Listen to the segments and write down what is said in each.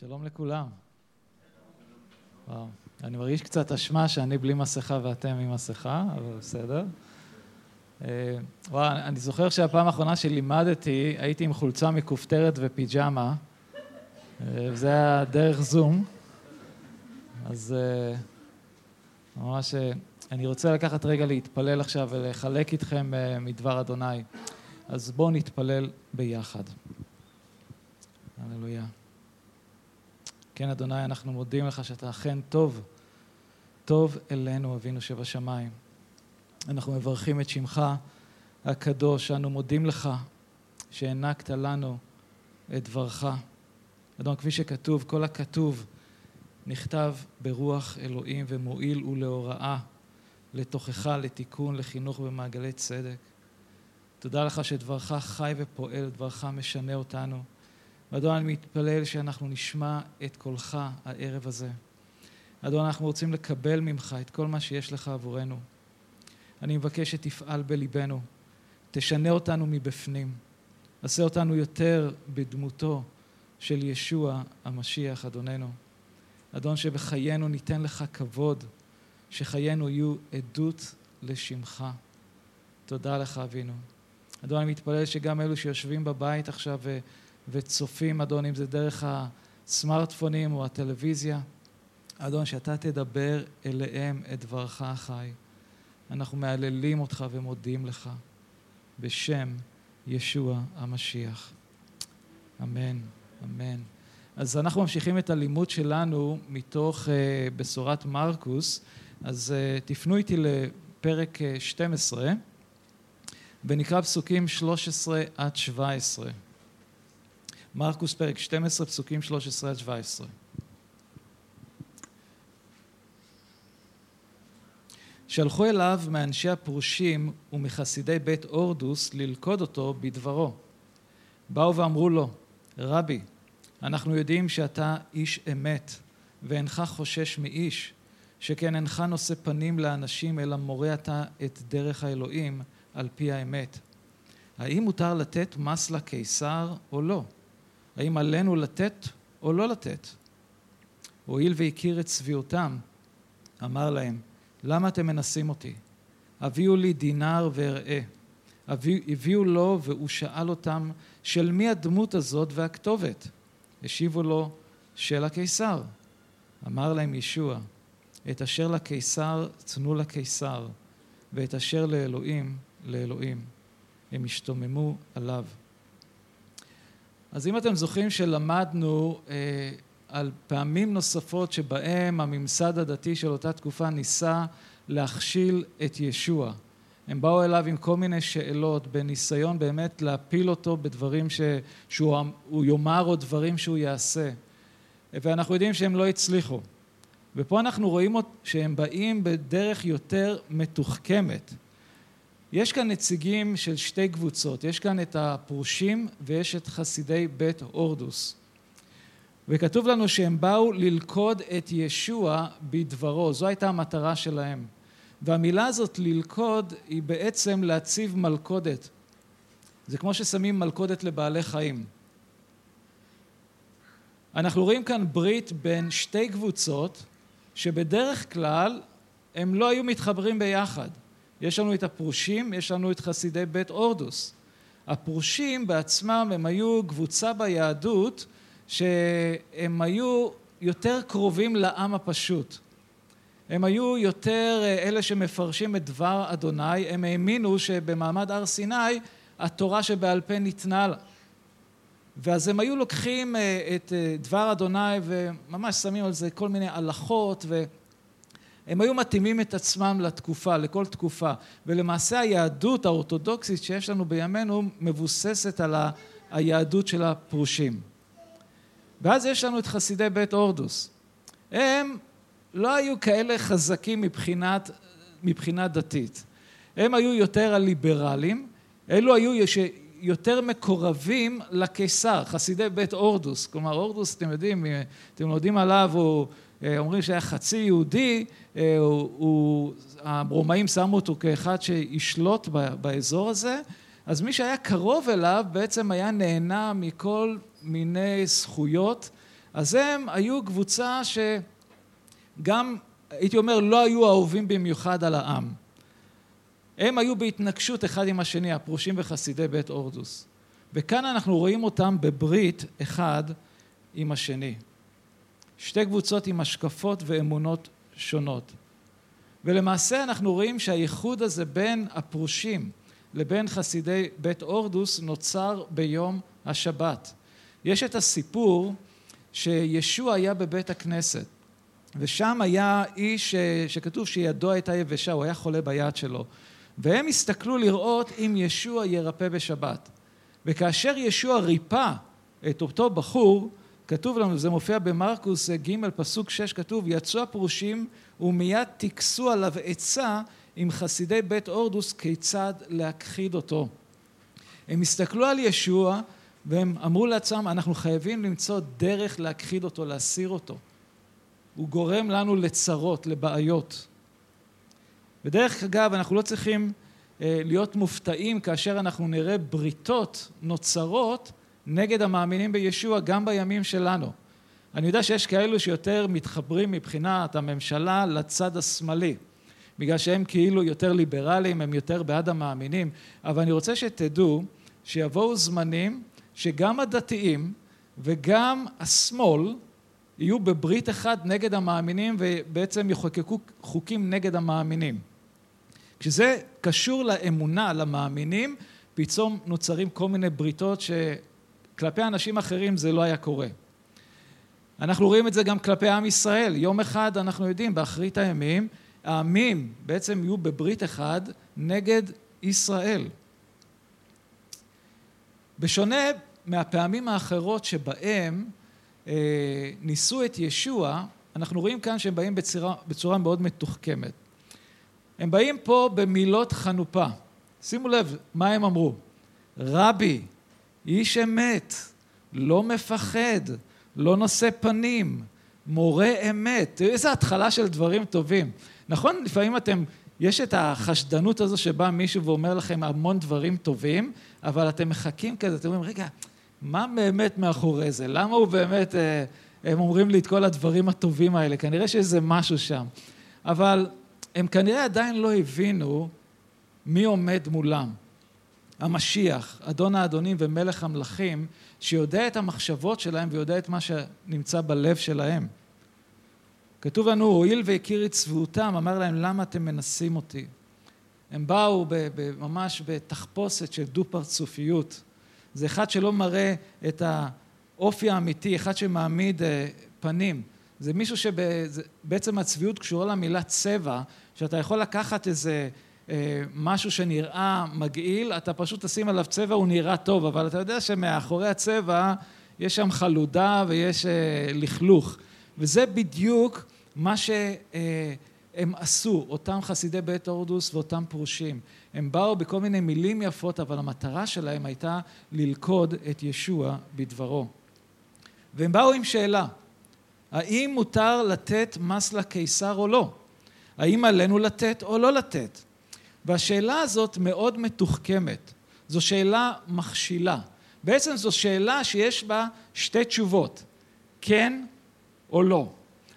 שלום לכולם. וואו, אני מרגיש קצת אשמה שאני בלי מסכה ואתם עם מסכה, אבל בסדר. אה, וואו, אני זוכר שהפעם האחרונה שלימדתי, הייתי עם חולצה מכופתרת ופיג'מה, אה, וזה היה דרך זום. אז אה, ממש, אני רוצה לקחת רגע להתפלל עכשיו ולחלק איתכם מדבר אדוני. אז בואו נתפלל ביחד. הללויה. כן, אדוני, אנחנו מודים לך שאתה אכן טוב, טוב אלינו, אבינו שבשמיים. אנחנו מברכים את שמך הקדוש, אנו מודים לך שהענקת לנו את דברך. אדון, כפי שכתוב, כל הכתוב נכתב ברוח אלוהים ומועיל ולהוראה, לתוכך, לתיקון, לחינוך במעגלי צדק. תודה לך שדברך חי ופועל, דברך משנה אותנו. ואדון, אני מתפלל שאנחנו נשמע את קולך הערב הזה. אדון, אנחנו רוצים לקבל ממך את כל מה שיש לך עבורנו. אני מבקש שתפעל בליבנו, תשנה אותנו מבפנים, עשה אותנו יותר בדמותו של ישוע המשיח, אדוננו. אדון, שבחיינו ניתן לך כבוד, שחיינו יהיו עדות לשמך. תודה לך, אבינו. אדון, אני מתפלל שגם אלו שיושבים בבית עכשיו וצופים, אדון, אם זה דרך הסמארטפונים או הטלוויזיה, אדון, שאתה תדבר אליהם את דברך החי. אנחנו מהללים אותך ומודים לך בשם ישוע המשיח. אמן, אמן. אז אנחנו ממשיכים את הלימוד שלנו מתוך uh, בשורת מרקוס, אז uh, תפנו איתי לפרק 12 ונקרא פסוקים 13 עד 17. מרקוס פרק 12, פסוקים 13 עד 17. שלחו אליו מאנשי הפרושים ומחסידי בית אורדוס ללכוד אותו בדברו. באו ואמרו לו, רבי, אנחנו יודעים שאתה איש אמת, ואינך חושש מאיש, שכן אינך נושא פנים לאנשים, אלא מורה אתה את דרך האלוהים על פי האמת. האם מותר לתת מס לקיסר או לא? האם עלינו לתת או לא לתת? הואיל והכיר את צביעותם, אמר להם, למה אתם מנסים אותי? הביאו לי דינר ואראה. הביאו לו והוא שאל אותם, של מי הדמות הזאת והכתובת? השיבו לו, של הקיסר. אמר להם ישוע, את אשר לקיסר תנו לקיסר, ואת אשר לאלוהים לאלוהים. הם השתוממו עליו. אז אם אתם זוכרים שלמדנו אה, על פעמים נוספות שבהם הממסד הדתי של אותה תקופה ניסה להכשיל את ישוע. הם באו אליו עם כל מיני שאלות בניסיון באמת להפיל אותו בדברים ש, שהוא יאמר או דברים שהוא יעשה. ואנחנו יודעים שהם לא הצליחו. ופה אנחנו רואים שהם באים בדרך יותר מתוחכמת. יש כאן נציגים של שתי קבוצות, יש כאן את הפרושים ויש את חסידי בית הורדוס. וכתוב לנו שהם באו ללכוד את ישוע בדברו, זו הייתה המטרה שלהם. והמילה הזאת ללכוד היא בעצם להציב מלכודת. זה כמו ששמים מלכודת לבעלי חיים. אנחנו רואים כאן ברית בין שתי קבוצות שבדרך כלל הם לא היו מתחברים ביחד. יש לנו את הפרושים, יש לנו את חסידי בית אורדוס. הפרושים בעצמם הם היו קבוצה ביהדות שהם היו יותר קרובים לעם הפשוט. הם היו יותר אה, אלה שמפרשים את דבר אדוני, הם האמינו שבמעמד הר סיני התורה שבעל פה ניתנה לה. ואז הם היו לוקחים אה, את אה, דבר אדוני וממש שמים על זה כל מיני הלכות ו... הם היו מתאימים את עצמם לתקופה, לכל תקופה. ולמעשה היהדות האורתודוקסית שיש לנו בימינו מבוססת על היהדות של הפרושים. ואז יש לנו את חסידי בית הורדוס. הם לא היו כאלה חזקים מבחינת, מבחינה דתית. הם היו יותר הליברלים, אלו היו יותר מקורבים לקיסר, חסידי בית הורדוס. כלומר, הורדוס, אתם יודעים, אתם יודעים עליו, הוא אומרים שהיה חצי יהודי, אה, הוא, הוא, הרומאים שמו אותו כאחד שישלוט באזור הזה, אז מי שהיה קרוב אליו בעצם היה נהנה מכל מיני זכויות אז הם היו קבוצה שגם, הייתי אומר, לא היו אהובים במיוחד על העם. הם היו בהתנגשות אחד עם השני, הפרושים וחסידי בית הורדוס. וכאן אנחנו רואים אותם בברית אחד עם השני. שתי קבוצות עם השקפות ואמונות שונות. ולמעשה אנחנו רואים שהייחוד הזה בין הפרושים לבין חסידי בית הורדוס נוצר ביום השבת. יש את הסיפור שישוע היה בבית הכנסת ושם היה איש שכתוב שידו הייתה יבשה, הוא היה חולה ביד שלו והם הסתכלו לראות אם ישוע ירפא בשבת וכאשר ישוע ריפא את אותו בחור כתוב לנו, זה מופיע במרקוס ג' פסוק שש כתוב יצאו הפרושים ומיד טיכסו עליו עצה עם חסידי בית הורדוס כיצד להכחיד אותו. הם הסתכלו על ישוע והם אמרו לעצמם אנחנו חייבים למצוא דרך להכחיד אותו, להסיר אותו. הוא גורם לנו לצרות, לבעיות. ודרך אגב אנחנו לא צריכים אה, להיות מופתעים כאשר אנחנו נראה בריתות נוצרות נגד המאמינים בישוע גם בימים שלנו. אני יודע שיש כאלו שיותר מתחברים מבחינת הממשלה לצד השמאלי, בגלל שהם כאילו יותר ליברליים, הם יותר בעד המאמינים, אבל אני רוצה שתדעו שיבואו זמנים שגם הדתיים וגם השמאל יהיו בברית אחד נגד המאמינים ובעצם יחוקקו חוקים נגד המאמינים. כשזה קשור לאמונה, למאמינים, פתאום נוצרים כל מיני בריתות שכלפי אנשים אחרים זה לא היה קורה. אנחנו רואים את זה גם כלפי עם ישראל. יום אחד אנחנו יודעים, באחרית הימים, העמים בעצם יהיו בברית אחד נגד ישראל. בשונה מהפעמים האחרות שבהם אה, ניסו את ישוע, אנחנו רואים כאן שהם באים בצורה, בצורה מאוד מתוחכמת. הם באים פה במילות חנופה. שימו לב מה הם אמרו. רבי, איש אמת, לא מפחד, לא נושא פנים, מורה אמת. תראו איזה התחלה של דברים טובים. נכון, לפעמים אתם, יש את החשדנות הזו שבא מישהו ואומר לכם המון דברים טובים, אבל אתם מחכים כזה, אתם אומרים, רגע, מה באמת מאחורי זה? למה הוא באמת, אה, הם אומרים לי את כל הדברים הטובים האלה? כנראה איזה משהו שם. אבל הם כנראה עדיין לא הבינו מי עומד מולם. המשיח, אדון האדונים ומלך המלכים, שיודע את המחשבות שלהם ויודע את מה שנמצא בלב שלהם. כתוב לנו, הואיל והכיר את צבאותם, אמר להם, למה אתם מנסים אותי? הם באו ממש בתחפושת של דו-פרצופיות. זה אחד שלא מראה את האופי האמיתי, אחד שמעמיד אה, פנים. זה מישהו שבעצם הצביעות קשורה למילה צבע, שאתה יכול לקחת איזה משהו שנראה מגעיל, אתה פשוט תשים עליו צבע, הוא נראה טוב, אבל אתה יודע שמאחורי הצבע יש שם חלודה ויש אה, לכלוך. וזה בדיוק מה שהם עשו, אותם חסידי בית הורדוס ואותם פרושים. הם באו בכל מיני מילים יפות, אבל המטרה שלהם הייתה ללכוד את ישוע בדברו. והם באו עם שאלה, האם מותר לתת מס לקיסר או לא? האם עלינו לתת או לא לתת? והשאלה הזאת מאוד מתוחכמת. זו שאלה מכשילה. בעצם זו שאלה שיש בה שתי תשובות, כן או לא.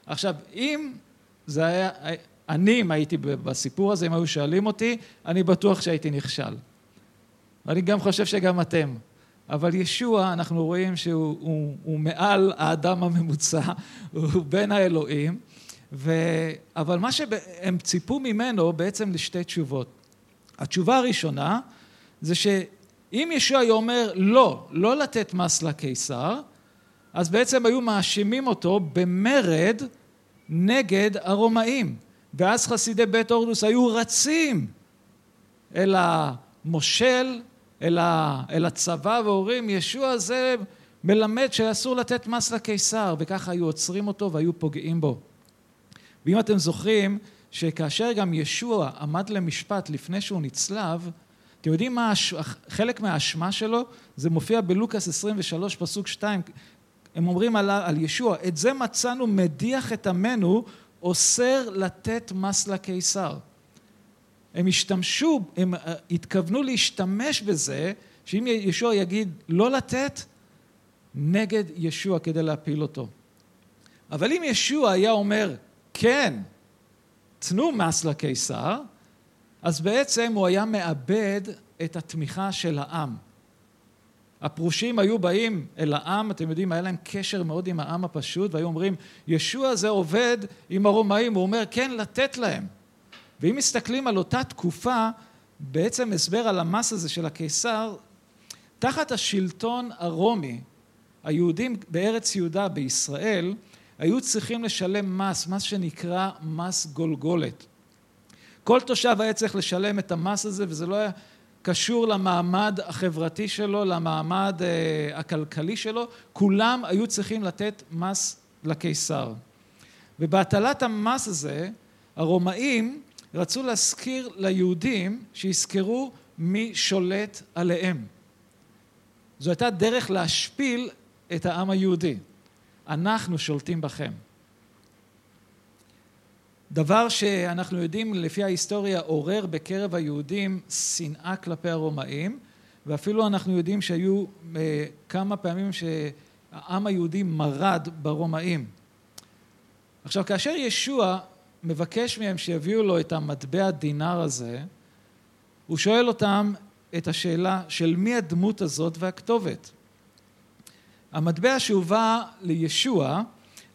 עכשיו, אם זה היה, אני, אם הייתי בסיפור הזה, אם היו שואלים אותי, אני בטוח שהייתי נכשל. ואני גם חושב שגם אתם. אבל ישוע, אנחנו רואים שהוא הוא, הוא מעל האדם הממוצע, הוא בין האלוהים, ו... אבל מה שהם ציפו ממנו בעצם לשתי תשובות. התשובה הראשונה זה שאם ישוע היה אומר לא, לא לתת מס לקיסר, אז בעצם היו מאשימים אותו במרד נגד הרומאים. ואז חסידי בית הורדוס היו רצים אל המושל, אל, ה, אל הצבא ואומרים ישוע זה מלמד שאסור לתת מס לקיסר וככה היו עוצרים אותו והיו פוגעים בו. ואם אתם זוכרים שכאשר גם ישוע עמד למשפט לפני שהוא נצלב אתם יודעים מה חלק מהאשמה שלו? זה מופיע בלוקאס 23 פסוק 2 הם אומרים על, על ישוע, את זה מצאנו מדיח את עמנו, אוסר לתת מס לקיסר. הם השתמשו, הם אה, התכוונו להשתמש בזה, שאם ישוע יגיד לא לתת, נגד ישוע כדי להפיל אותו. אבל אם ישוע היה אומר, כן, תנו מס לקיסר, אז בעצם הוא היה מאבד את התמיכה של העם. הפרושים היו באים אל העם, אתם יודעים, היה להם קשר מאוד עם העם הפשוט, והיו אומרים, ישוע זה עובד עם הרומאים, הוא אומר, כן, לתת להם. ואם מסתכלים על אותה תקופה, בעצם הסבר על המס הזה של הקיסר, תחת השלטון הרומי, היהודים בארץ יהודה, בישראל, היו צריכים לשלם מס, מס שנקרא מס גולגולת. כל תושב היה צריך לשלם את המס הזה, וזה לא היה קשור למעמד החברתי שלו, למעמד uh, הכלכלי שלו, כולם היו צריכים לתת מס לקיסר. ובהטלת המס הזה, הרומאים רצו להזכיר ליהודים שיזכרו מי שולט עליהם. זו הייתה דרך להשפיל את העם היהודי. אנחנו שולטים בכם. דבר שאנחנו יודעים לפי ההיסטוריה עורר בקרב היהודים שנאה כלפי הרומאים ואפילו אנחנו יודעים שהיו אה, כמה פעמים שהעם היהודי מרד ברומאים. עכשיו כאשר ישוע מבקש מהם שיביאו לו את המטבע דינר הזה הוא שואל אותם את השאלה של מי הדמות הזאת והכתובת. המטבע שהובא לישוע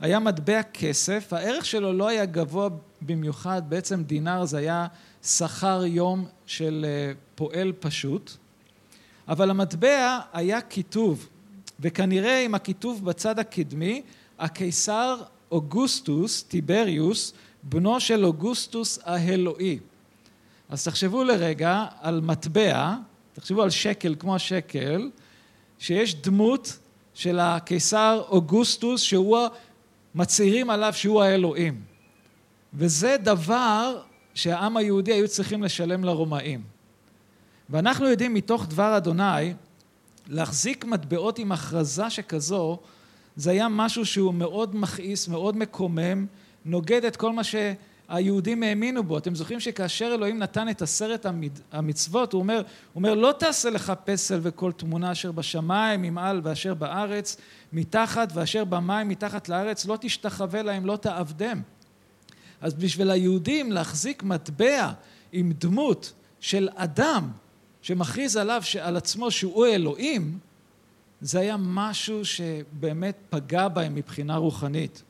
היה מטבע כסף, הערך שלו לא היה גבוה במיוחד, בעצם דינר זה היה שכר יום של אה, פועל פשוט, אבל המטבע היה כיתוב, וכנראה עם הכיתוב בצד הקדמי, הקיסר אוגוסטוס טיבריוס, בנו של אוגוסטוס האלוהי. אז תחשבו לרגע על מטבע, תחשבו על שקל כמו השקל, שיש דמות של הקיסר אוגוסטוס שהוא מצהירים עליו שהוא האלוהים. וזה דבר שהעם היהודי היו צריכים לשלם לרומאים. ואנחנו יודעים מתוך דבר אדוני, להחזיק מטבעות עם הכרזה שכזו, זה היה משהו שהוא מאוד מכעיס, מאוד מקומם, נוגד את כל מה שהיהודים האמינו בו. אתם זוכרים שכאשר אלוהים נתן את עשרת המצוות, הוא אומר, הוא אומר לא תעשה לך פסל וכל תמונה אשר בשמיים, ממעל ואשר בארץ, מתחת ואשר במים מתחת לארץ, לא תשתחווה להם, לא תעבדם. אז בשביל היהודים להחזיק מטבע עם דמות של אדם שמכריז עליו, על עצמו שהוא אלוהים, זה היה משהו שבאמת פגע בהם מבחינה רוחנית.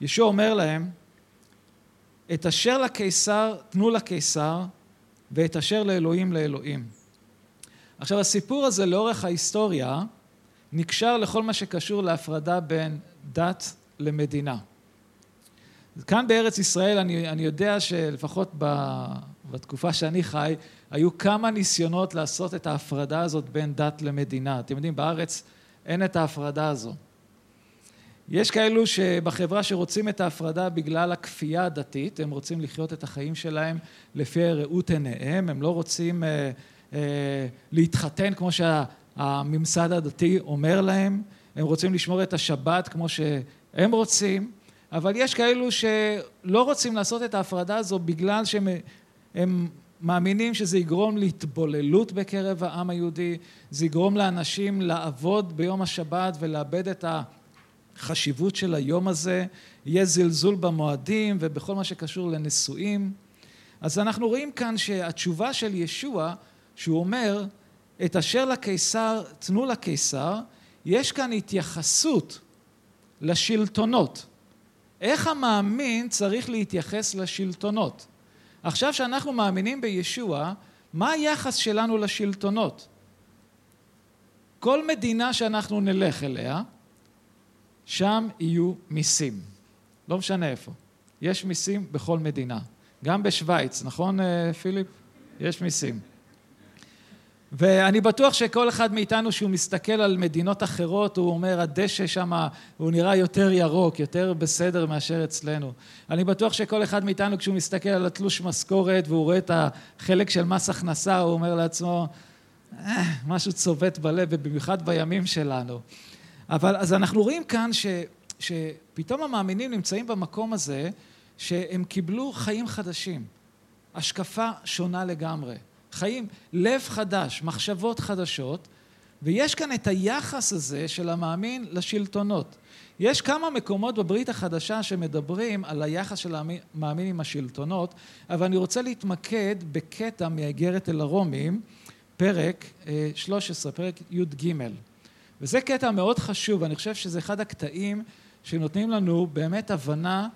ישוע אומר להם, את אשר לקיסר תנו לקיסר ואת אשר לאלוהים לאלוהים. עכשיו הסיפור הזה לאורך ההיסטוריה נקשר לכל מה שקשור להפרדה בין דת למדינה. כאן בארץ ישראל אני, אני יודע שלפחות ב, בתקופה שאני חי, היו כמה ניסיונות לעשות את ההפרדה הזאת בין דת למדינה. אתם יודעים, בארץ אין את ההפרדה הזו. יש כאלו שבחברה שרוצים את ההפרדה בגלל הכפייה הדתית, הם רוצים לחיות את החיים שלהם לפי ראות עיניהם, הם לא רוצים אה, אה, להתחתן כמו שהממסד הדתי אומר להם, הם רוצים לשמור את השבת כמו שהם רוצים, אבל יש כאלו שלא רוצים לעשות את ההפרדה הזו בגלל שהם מאמינים שזה יגרום להתבוללות בקרב העם היהודי, זה יגרום לאנשים לעבוד ביום השבת ולאבד את החשיבות של היום הזה, יהיה זלזול במועדים ובכל מה שקשור לנשואים. אז אנחנו רואים כאן שהתשובה של ישוע, שהוא אומר, את אשר לקיסר תנו לקיסר, יש כאן התייחסות לשלטונות. איך המאמין צריך להתייחס לשלטונות? עכשיו שאנחנו מאמינים בישוע, מה היחס שלנו לשלטונות? כל מדינה שאנחנו נלך אליה, שם יהיו מיסים. לא משנה איפה. יש מיסים בכל מדינה. גם בשוויץ, נכון אה, פיליפ? יש מיסים. ואני בטוח שכל אחד מאיתנו שהוא מסתכל על מדינות אחרות, הוא אומר, הדשא שם הוא נראה יותר ירוק, יותר בסדר מאשר אצלנו. אני בטוח שכל אחד מאיתנו כשהוא מסתכל על התלוש משכורת והוא רואה את החלק של מס הכנסה, הוא אומר לעצמו, אה, משהו צובט בלב, ובמיוחד בימים שלנו. אבל אז אנחנו רואים כאן ש, שפתאום המאמינים נמצאים במקום הזה, שהם קיבלו חיים חדשים, השקפה שונה לגמרי. חיים, לב חדש, מחשבות חדשות, ויש כאן את היחס הזה של המאמין לשלטונות. יש כמה מקומות בברית החדשה שמדברים על היחס של המאמין עם השלטונות, אבל אני רוצה להתמקד בקטע מאגרת אל הרומים, פרק 13, אה, פרק י"ג. וזה קטע מאוד חשוב, אני חושב שזה אחד הקטעים שנותנים לנו באמת הבנה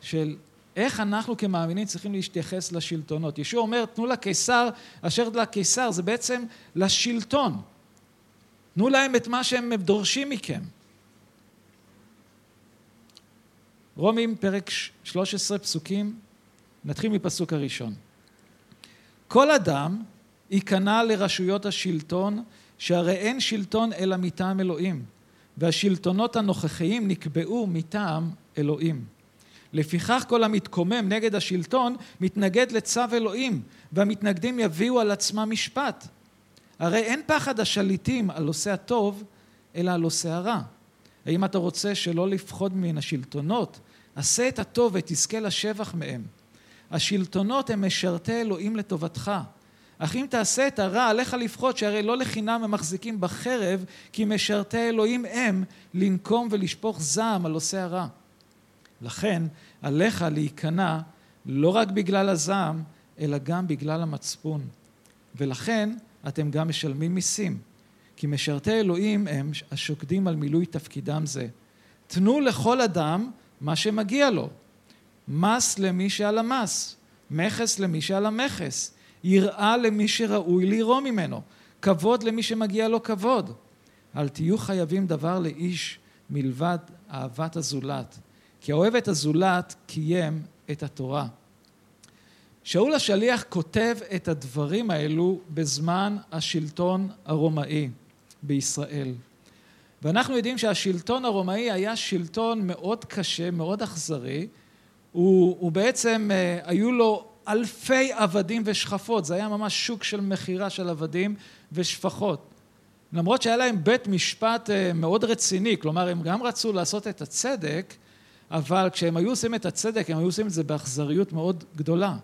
של איך אנחנו כמאמינים צריכים להתייחס לשלטונות. ישוע אומר, תנו לקיסר אשר לקיסר, זה בעצם לשלטון. תנו להם את מה שהם דורשים מכם. רומים פרק 13 פסוקים, נתחיל מפסוק הראשון. כל אדם ייכנע לרשויות השלטון, שהרי אין שלטון אלא מטעם אלוהים, והשלטונות הנוכחיים נקבעו מטעם אלוהים. לפיכך כל המתקומם נגד השלטון מתנגד לצו אלוהים, והמתנגדים יביאו על עצמם משפט. הרי אין פחד השליטים על עושה הטוב, אלא על עושה הרע. האם אתה רוצה שלא לפחוד מן השלטונות? עשה את הטוב ותזכה לשבח מהם. השלטונות הם משרתי אלוהים לטובתך. אך אם תעשה את הרע, עליך לפחות, שהרי לא לחינם הם מחזיקים בחרב, כי משרתי אלוהים הם לנקום ולשפוך זעם על עושה הרע. לכן, עליך להיכנע לא רק בגלל הזעם, אלא גם בגלל המצפון. ולכן, אתם גם משלמים מיסים. כי משרתי אלוהים הם השוקדים על מילוי תפקידם זה. תנו לכל אדם מה שמגיע לו. מס למי שעל המס, מכס למי שעל המכס, יראה למי שראוי לירוא ממנו, כבוד למי שמגיע לו כבוד. אל תהיו חייבים דבר לאיש מלבד אהבת הזולת, כי האוהב את הזולת קיים את התורה. שאול השליח כותב את הדברים האלו בזמן השלטון הרומאי בישראל. ואנחנו יודעים שהשלטון הרומאי היה שלטון מאוד קשה, מאוד אכזרי. הוא, הוא בעצם, אה, היו לו אלפי עבדים ושכפות, זה היה ממש שוק של מכירה של עבדים ושפחות. למרות שהיה להם בית משפט אה, מאוד רציני, כלומר הם גם רצו לעשות את הצדק, אבל כשהם היו עושים את הצדק הם היו עושים את זה באכזריות מאוד גדולה.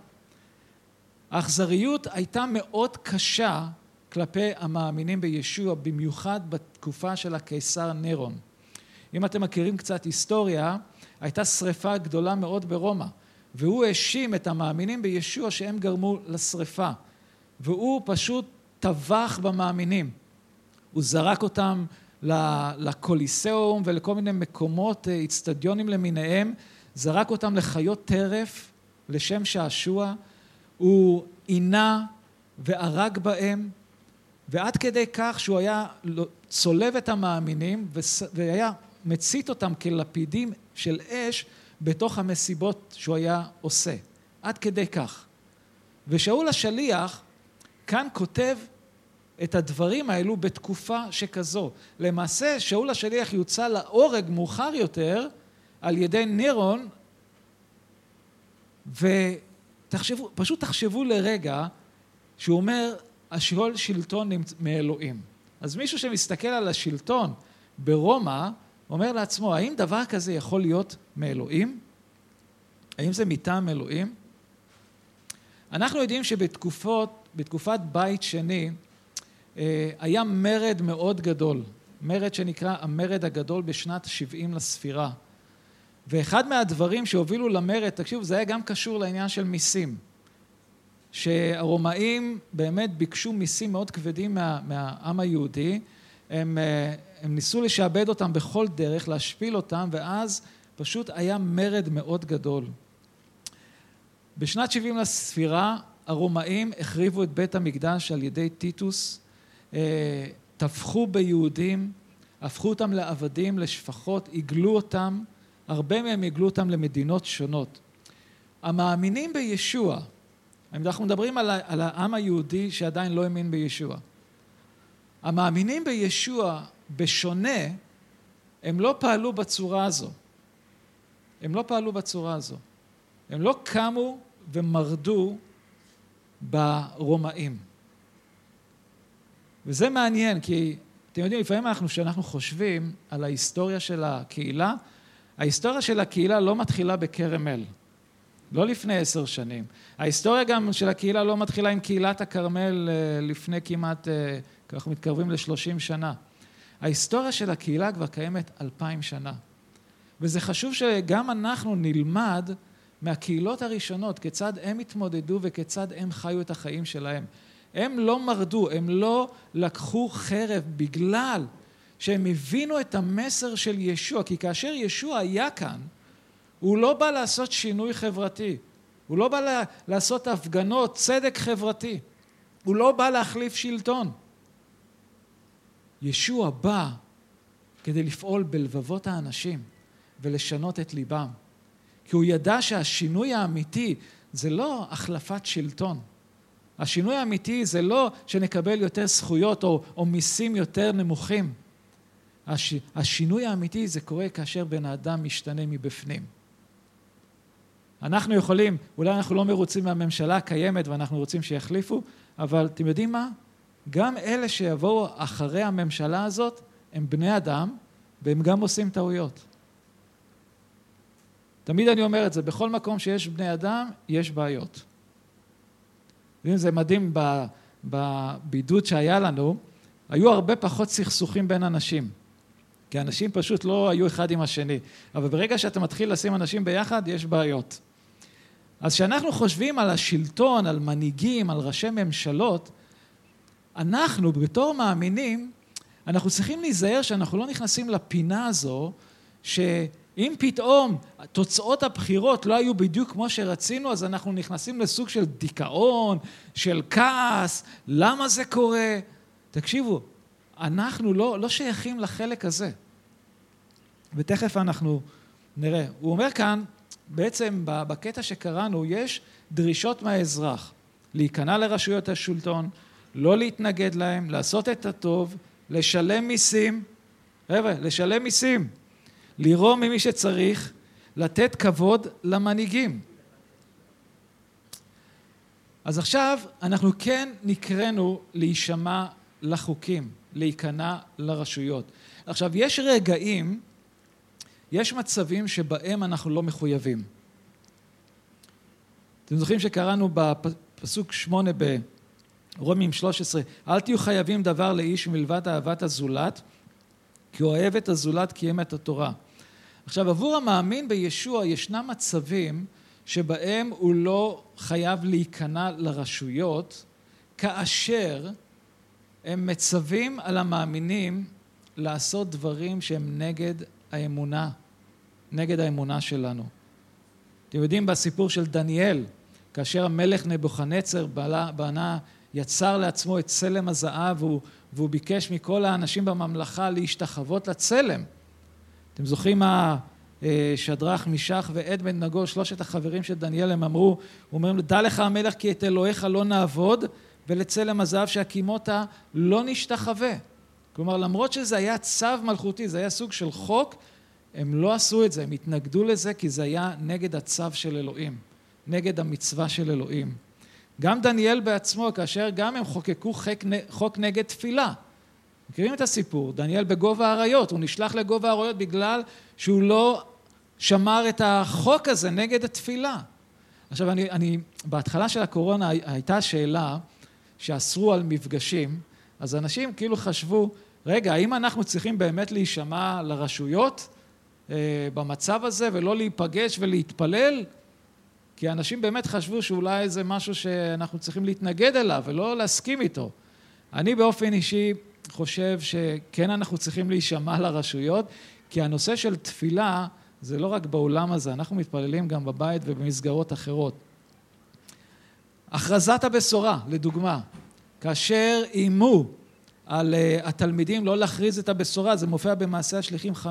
האכזריות הייתה מאוד קשה כלפי המאמינים בישוע, במיוחד בתקופה של הקיסר נירון. אם אתם מכירים קצת היסטוריה, הייתה שריפה גדולה מאוד ברומא, והוא האשים את המאמינים בישוע שהם גרמו לשריפה, והוא פשוט טבח במאמינים. הוא זרק אותם לקוליסאום ולכל מיני מקומות, אצטדיונים למיניהם, זרק אותם לחיות טרף לשם שעשוע, הוא עינה והרג בהם, ועד כדי כך שהוא היה צולב את המאמינים והיה מצית אותם כלפידים של אש בתוך המסיבות שהוא היה עושה. עד כדי כך. ושאול השליח כאן כותב את הדברים האלו בתקופה שכזו. למעשה שאול השליח יוצא להורג מאוחר יותר על ידי נירון ותחשבו, פשוט תחשבו לרגע שהוא אומר השאול שלטון מאלוהים. אז מישהו שמסתכל על השלטון ברומא, אומר לעצמו, האם דבר כזה יכול להיות מאלוהים? האם זה מטעם אלוהים? אנחנו יודעים שבתקופות, בתקופת בית שני, אה, היה מרד מאוד גדול, מרד שנקרא המרד הגדול בשנת 70 לספירה. ואחד מהדברים שהובילו למרד, תקשיבו, זה היה גם קשור לעניין של מיסים. שהרומאים באמת ביקשו מיסים מאוד כבדים מה, מהעם היהודי, הם, אה, הם ניסו לשעבד אותם בכל דרך, להשפיל אותם, ואז פשוט היה מרד מאוד גדול. בשנת 70 לספירה הרומאים החריבו את בית המקדש על ידי טיטוס, אה, טבחו ביהודים, הפכו אותם לעבדים, לשפחות, עיגלו אותם, הרבה מהם עיגלו אותם למדינות שונות. המאמינים בישוע, אנחנו מדברים על, על העם היהודי שעדיין לא האמין בישוע. המאמינים בישוע, בשונה, הם לא פעלו בצורה הזו. הם לא פעלו בצורה הזו. הם לא קמו ומרדו ברומאים. וזה מעניין, כי אתם יודעים, לפעמים אנחנו, כשאנחנו חושבים על ההיסטוריה של הקהילה, ההיסטוריה של הקהילה לא מתחילה בכרם אל. לא לפני עשר שנים. ההיסטוריה גם של הקהילה לא מתחילה עם קהילת הכרמל אה, לפני כמעט אה, כי אנחנו מתקרבים לשלושים שנה. ההיסטוריה של הקהילה כבר קיימת אלפיים שנה. וזה חשוב שגם אנחנו נלמד מהקהילות הראשונות כיצד הם התמודדו וכיצד הם חיו את החיים שלהם. הם לא מרדו, הם לא לקחו חרב בגלל שהם הבינו את המסר של ישוע, כי כאשר ישוע היה כאן, הוא לא בא לעשות שינוי חברתי, הוא לא בא לעשות הפגנות, צדק חברתי, הוא לא בא להחליף שלטון. ישוע בא כדי לפעול בלבבות האנשים ולשנות את ליבם. כי הוא ידע שהשינוי האמיתי זה לא החלפת שלטון. השינוי האמיתי זה לא שנקבל יותר זכויות או, או מיסים יותר נמוכים. הש, השינוי האמיתי זה קורה כאשר בן האדם משתנה מבפנים. אנחנו יכולים, אולי אנחנו לא מרוצים מהממשלה הקיימת ואנחנו רוצים שיחליפו, אבל אתם יודעים מה? גם אלה שיבואו אחרי הממשלה הזאת הם בני אדם והם גם עושים טעויות. תמיד אני אומר את זה, בכל מקום שיש בני אדם, יש בעיות. זה מדהים, בבידוד שהיה לנו, היו הרבה פחות סכסוכים בין אנשים. כי אנשים פשוט לא היו אחד עם השני. אבל ברגע שאתה מתחיל לשים אנשים ביחד, יש בעיות. אז כשאנחנו חושבים על השלטון, על מנהיגים, על ראשי ממשלות, אנחנו בתור מאמינים, אנחנו צריכים להיזהר שאנחנו לא נכנסים לפינה הזו, שאם פתאום תוצאות הבחירות לא היו בדיוק כמו שרצינו, אז אנחנו נכנסים לסוג של דיכאון, של כעס, למה זה קורה? תקשיבו, אנחנו לא, לא שייכים לחלק הזה. ותכף אנחנו נראה. הוא אומר כאן, בעצם בקטע שקראנו, יש דרישות מהאזרח להיכנע לרשויות השלטון, לא להתנגד להם, לעשות את הטוב, לשלם מיסים, חבר'ה, לשלם מיסים, לירום ממי שצריך, לתת כבוד למנהיגים. אז עכשיו אנחנו כן נקראנו להישמע לחוקים, להיכנע לרשויות. עכשיו, יש רגעים, יש מצבים שבהם אנחנו לא מחויבים. אתם זוכרים שקראנו בפסוק שמונה ברומים 13, אל תהיו חייבים דבר לאיש מלבד אהבת הזולת, כי אוהב את הזולת קיים את התורה. עכשיו, עבור המאמין בישוע ישנם מצבים שבהם הוא לא חייב להיכנע לרשויות, כאשר הם מצווים על המאמינים לעשות דברים שהם נגד האמונה, נגד האמונה שלנו. אתם יודעים בסיפור של דניאל, כאשר המלך נבוכנצר בנה, יצר לעצמו את צלם הזהב והוא, והוא ביקש מכל האנשים בממלכה להשתחוות לצלם. אתם זוכרים מה אה, שדרך, מישך ועד בן נגו, שלושת החברים של דניאל, הם אמרו, הוא אומר, דע לך המלך כי את אלוהיך לא נעבוד ולצלם הזהב שהקימותה לא נשתחווה. כלומר, למרות שזה היה צו מלכותי, זה היה סוג של חוק, הם לא עשו את זה, הם התנגדו לזה כי זה היה נגד הצו של אלוהים, נגד המצווה של אלוהים. גם דניאל בעצמו, כאשר גם הם חוקקו חוק, חוק נגד תפילה. מכירים את הסיפור? דניאל בגובה האריות, הוא נשלח לגובה האריות בגלל שהוא לא שמר את החוק הזה נגד התפילה. עכשיו, אני, אני, בהתחלה של הקורונה הייתה שאלה שאסרו על מפגשים, אז אנשים כאילו חשבו, רגע, האם אנחנו צריכים באמת להישמע לרשויות אה, במצב הזה ולא להיפגש ולהתפלל? כי אנשים באמת חשבו שאולי זה משהו שאנחנו צריכים להתנגד אליו ולא להסכים איתו. אני באופן אישי חושב שכן אנחנו צריכים להישמע לרשויות, כי הנושא של תפילה זה לא רק באולם הזה, אנחנו מתפללים גם בבית ובמסגרות אחרות. הכרזת הבשורה, לדוגמה, כאשר איימו על uh, התלמידים לא להכריז את הבשורה, זה מופיע במעשה השליחים 5.29.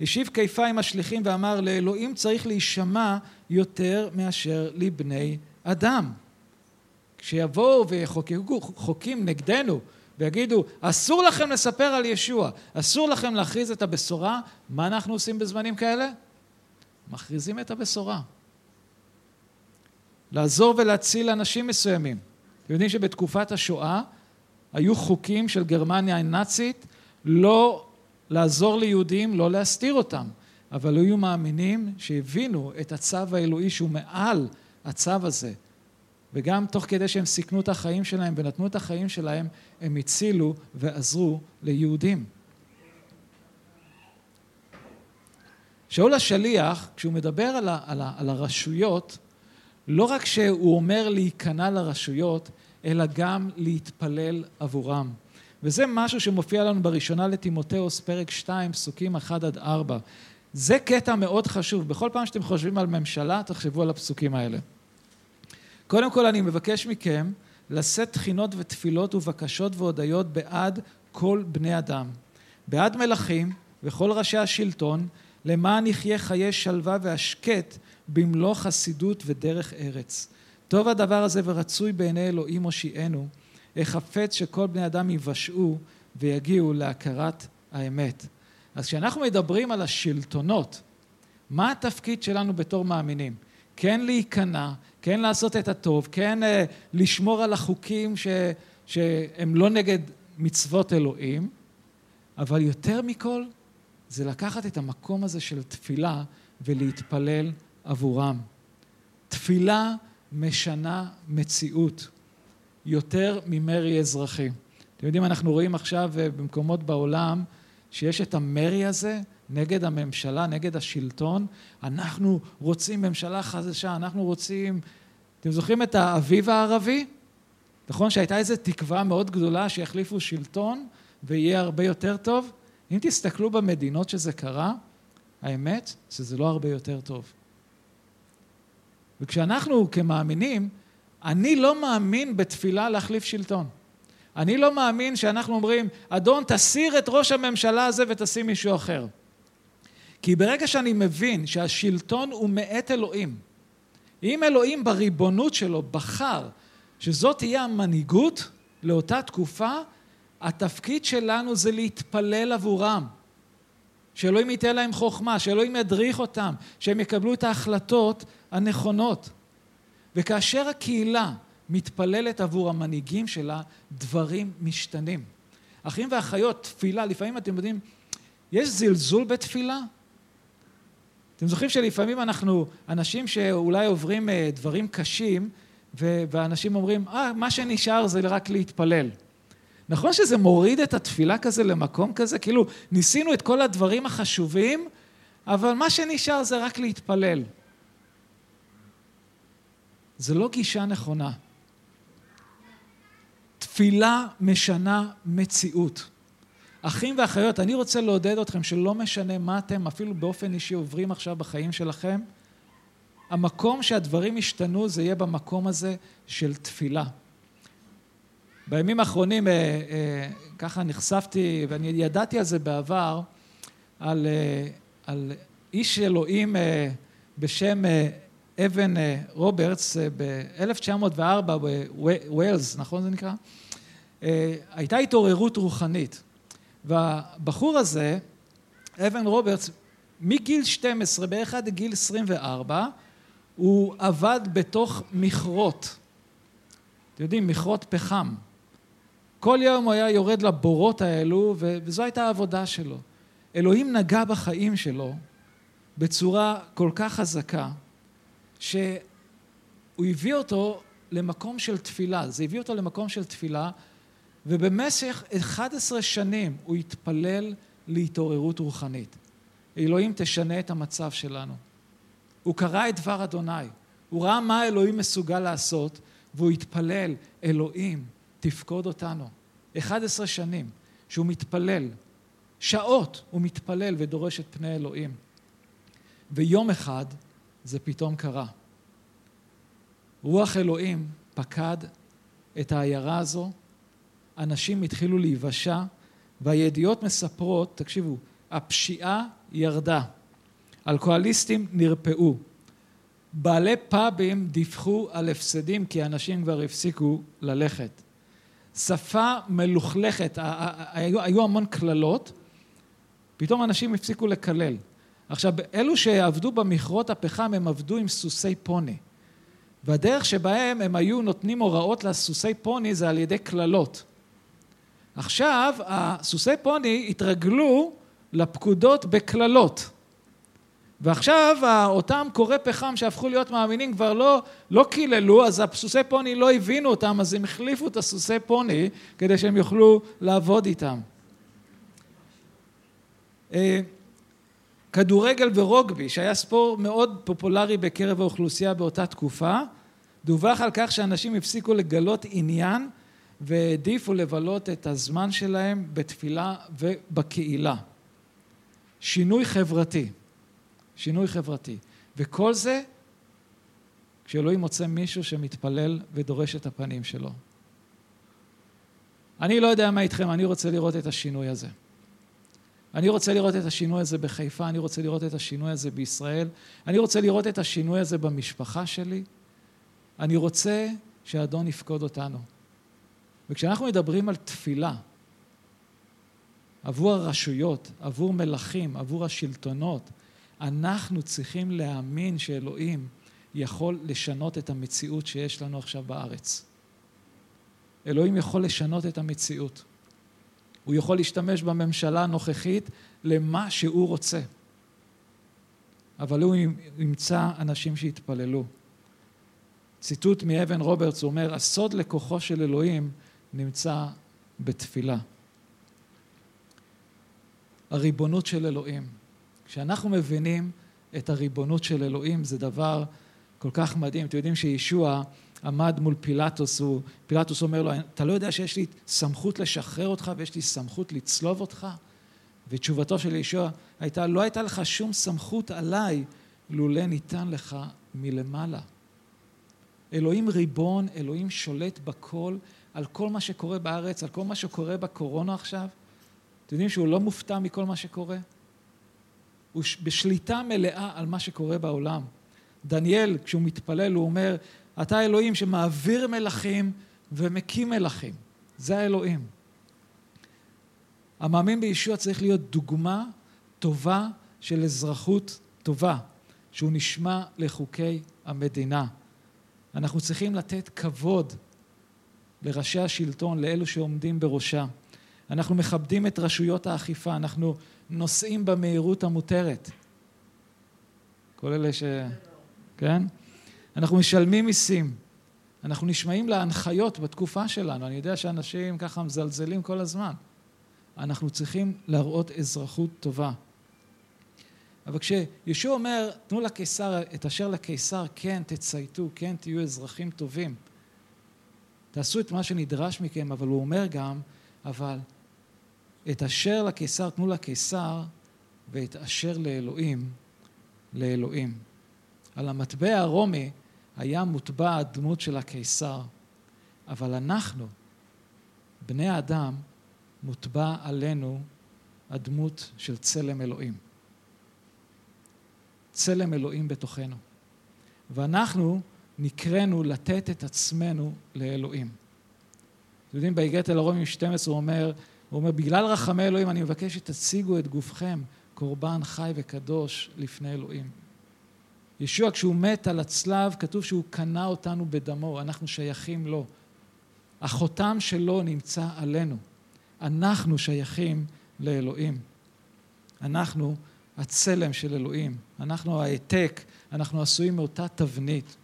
השיב קיפה עם השליחים ואמר לאלוהים צריך להישמע יותר מאשר לבני אדם. כשיבואו ויחוקקו חוקים נגדנו ויגידו אסור לכם לספר על ישוע, אסור לכם להכריז את הבשורה, מה אנחנו עושים בזמנים כאלה? מכריזים את הבשורה. לעזור ולהציל אנשים מסוימים. אתם יודעים שבתקופת השואה היו חוקים של גרמניה הנאצית לא לעזור ליהודים, לא להסתיר אותם, אבל היו מאמינים שהבינו את הצו האלוהי שהוא מעל הצו הזה, וגם תוך כדי שהם סיכנו את החיים שלהם ונתנו את החיים שלהם, הם הצילו ועזרו ליהודים. שאול השליח, כשהוא מדבר על, ה, על, ה, על הרשויות, לא רק שהוא אומר להיכנע לרשויות, אלא גם להתפלל עבורם. וזה משהו שמופיע לנו בראשונה לטימותאוס, פרק 2, פסוקים 1 עד 4. זה קטע מאוד חשוב. בכל פעם שאתם חושבים על ממשלה, תחשבו על הפסוקים האלה. קודם כל, אני מבקש מכם לשאת תחינות ותפילות ובקשות והודיות בעד כל בני אדם, בעד מלכים וכל ראשי השלטון, למען יחיה חיי שלווה והשקט במלוא חסידות ודרך ארץ. טוב הדבר הזה ורצוי בעיני אלוהים הושיענו, החפץ שכל בני אדם יבשעו ויגיעו להכרת האמת. אז כשאנחנו מדברים על השלטונות, מה התפקיד שלנו בתור מאמינים? כן להיכנע, כן לעשות את הטוב, כן uh, לשמור על החוקים ש, שהם לא נגד מצוות אלוהים, אבל יותר מכל זה לקחת את המקום הזה של תפילה ולהתפלל עבורם. תפילה משנה מציאות יותר ממרי אזרחי. אתם יודעים, אנחנו רואים עכשיו אה, במקומות בעולם שיש את המרי הזה נגד הממשלה, נגד השלטון. אנחנו רוצים ממשלה חדשה, אנחנו רוצים... אתם זוכרים את האביב הערבי? נכון שהייתה איזו תקווה מאוד גדולה שיחליפו שלטון ויהיה הרבה יותר טוב? אם תסתכלו במדינות שזה קרה, האמת שזה לא הרבה יותר טוב. וכשאנחנו כמאמינים, אני לא מאמין בתפילה להחליף שלטון. אני לא מאמין שאנחנו אומרים, אדון תסיר את ראש הממשלה הזה ותשים מישהו אחר. כי ברגע שאני מבין שהשלטון הוא מאת אלוהים, אם אלוהים בריבונות שלו בחר שזאת תהיה המנהיגות לאותה תקופה, התפקיד שלנו זה להתפלל עבורם. שאלוהים ייתן להם חוכמה, שאלוהים ידריך אותם, שהם יקבלו את ההחלטות הנכונות. וכאשר הקהילה מתפללת עבור המנהיגים שלה, דברים משתנים. אחים ואחיות, תפילה, לפעמים אתם יודעים, יש זלזול בתפילה? אתם זוכרים שלפעמים אנחנו אנשים שאולי עוברים אה, דברים קשים, ואנשים אומרים, אה, מה שנשאר זה רק להתפלל. נכון שזה מוריד את התפילה כזה למקום כזה? כאילו, ניסינו את כל הדברים החשובים, אבל מה שנשאר זה רק להתפלל. זה לא גישה נכונה. תפילה משנה מציאות. אחים ואחיות, אני רוצה לעודד אתכם שלא משנה מה אתם, אפילו באופן אישי, עוברים עכשיו בחיים שלכם, המקום שהדברים ישתנו זה יהיה במקום הזה של תפילה. בימים האחרונים אה, אה, ככה נחשפתי, ואני ידעתי על זה בעבר, על, אה, על איש אלוהים בשם אבן רוברטס ב-1904 בווילס, נכון זה נקרא? הייתה התעוררות רוחנית. והבחור הזה, אבן רוברטס, מגיל 12 בערך עד גיל 24, הוא עבד בתוך מכרות. אתם יודעים, מכרות פחם. כל יום הוא היה יורד לבורות האלו, וזו הייתה העבודה שלו. אלוהים נגע בחיים שלו בצורה כל כך חזקה, שהוא הביא אותו למקום של תפילה. זה הביא אותו למקום של תפילה, ובמשך 11 שנים הוא התפלל להתעוררות רוחנית. אלוהים תשנה את המצב שלנו. הוא קרא את דבר אדוני, הוא ראה מה אלוהים מסוגל לעשות, והוא התפלל, אלוהים, תפקוד אותנו. 11 שנים שהוא מתפלל, שעות הוא מתפלל ודורש את פני אלוהים. ויום אחד זה פתאום קרה. רוח אלוהים פקד את העיירה הזו, אנשים התחילו להיוושע, והידיעות מספרות, תקשיבו, הפשיעה ירדה, אלכוהוליסטים נרפאו, בעלי פאבים דיווחו על הפסדים כי אנשים כבר הפסיקו ללכת. שפה מלוכלכת, היו, המון קללות, פתאום אנשים הפסיקו לקלל. עכשיו, אלו שעבדו במכרות הפחם, הם עבדו עם סוסי פוני. והדרך שבהם הם היו נותנים הוראות לסוסי פוני זה על ידי קללות. עכשיו, הסוסי פוני התרגלו לפקודות בקללות. ועכשיו אותם קורי פחם שהפכו להיות מאמינים כבר לא, לא קיללו, אז הסוסי פוני לא הבינו אותם, אז הם החליפו את הסוסי פוני כדי שהם יוכלו לעבוד איתם. כדורגל ורוגבי, שהיה ספורט מאוד פופולרי בקרב האוכלוסייה באותה תקופה, דווח על כך שאנשים הפסיקו לגלות עניין והעדיפו לבלות את הזמן שלהם בתפילה ובקהילה. שינוי חברתי. שינוי חברתי. וכל זה כשאלוהים מוצא מישהו שמתפלל ודורש את הפנים שלו. אני לא יודע מה איתכם, אני רוצה לראות את השינוי הזה. אני רוצה לראות את השינוי הזה בחיפה, אני רוצה לראות את השינוי הזה בישראל, אני רוצה לראות את השינוי הזה במשפחה שלי. אני רוצה שהאדון יפקוד אותנו. וכשאנחנו מדברים על תפילה עבור הרשויות, עבור מלכים, עבור השלטונות, אנחנו צריכים להאמין שאלוהים יכול לשנות את המציאות שיש לנו עכשיו בארץ. אלוהים יכול לשנות את המציאות. הוא יכול להשתמש בממשלה הנוכחית למה שהוא רוצה. אבל הוא ימצא אנשים שיתפללו. ציטוט מאבן רוברטס, אומר, הסוד לכוחו של אלוהים נמצא בתפילה. הריבונות של אלוהים. כשאנחנו מבינים את הריבונות של אלוהים זה דבר כל כך מדהים. אתם יודעים שישוע עמד מול פילטוס, הוא, פילטוס אומר לו, אתה לא יודע שיש לי סמכות לשחרר אותך ויש לי סמכות לצלוב אותך? ותשובתו של ישוע הייתה, לא הייתה לך שום סמכות עליי לולא ניתן לך מלמעלה. אלוהים ריבון, אלוהים שולט בכל, על כל מה שקורה בארץ, על כל מה שקורה בקורונה עכשיו. אתם יודעים שהוא לא מופתע מכל מה שקורה? הוא בשליטה מלאה על מה שקורה בעולם. דניאל, כשהוא מתפלל, הוא אומר, אתה אלוהים שמעביר מלכים ומקים מלכים. זה האלוהים. המאמין בישוע צריך להיות דוגמה טובה של אזרחות טובה, שהוא נשמע לחוקי המדינה. אנחנו צריכים לתת כבוד לראשי השלטון, לאלו שעומדים בראשה. אנחנו מכבדים את רשויות האכיפה, אנחנו נוסעים במהירות המותרת. כל אלה ש... כן? אנחנו משלמים מיסים, אנחנו נשמעים להנחיות בתקופה שלנו. אני יודע שאנשים ככה מזלזלים כל הזמן. אנחנו צריכים להראות אזרחות טובה. אבל כשישוע אומר, תנו לקיסר את אשר לקיסר, כן, תצייתו, כן, תהיו אזרחים טובים. תעשו את מה שנדרש מכם, אבל הוא אומר גם, אבל את אשר לקיסר תנו לקיסר, ואת אשר לאלוהים, לאלוהים. על המטבע הרומי היה מוטבע הדמות של הקיסר, אבל אנחנו, בני האדם, מוטבע עלינו הדמות של צלם אלוהים. צלם אלוהים בתוכנו. ואנחנו נקראנו לתת את עצמנו לאלוהים. אתם יודעים, באגרת אל הרומים 12 הוא אומר, הוא אומר, בגלל רחמי אלוהים אני מבקש שתציגו את גופכם קורבן חי וקדוש לפני אלוהים. ישוע כשהוא מת על הצלב, כתוב שהוא קנה אותנו בדמו, אנחנו שייכים לו. החותם שלו נמצא עלינו. אנחנו שייכים לאלוהים. אנחנו הצלם של אלוהים. אנחנו העתק, אנחנו עשויים מאותה תבנית.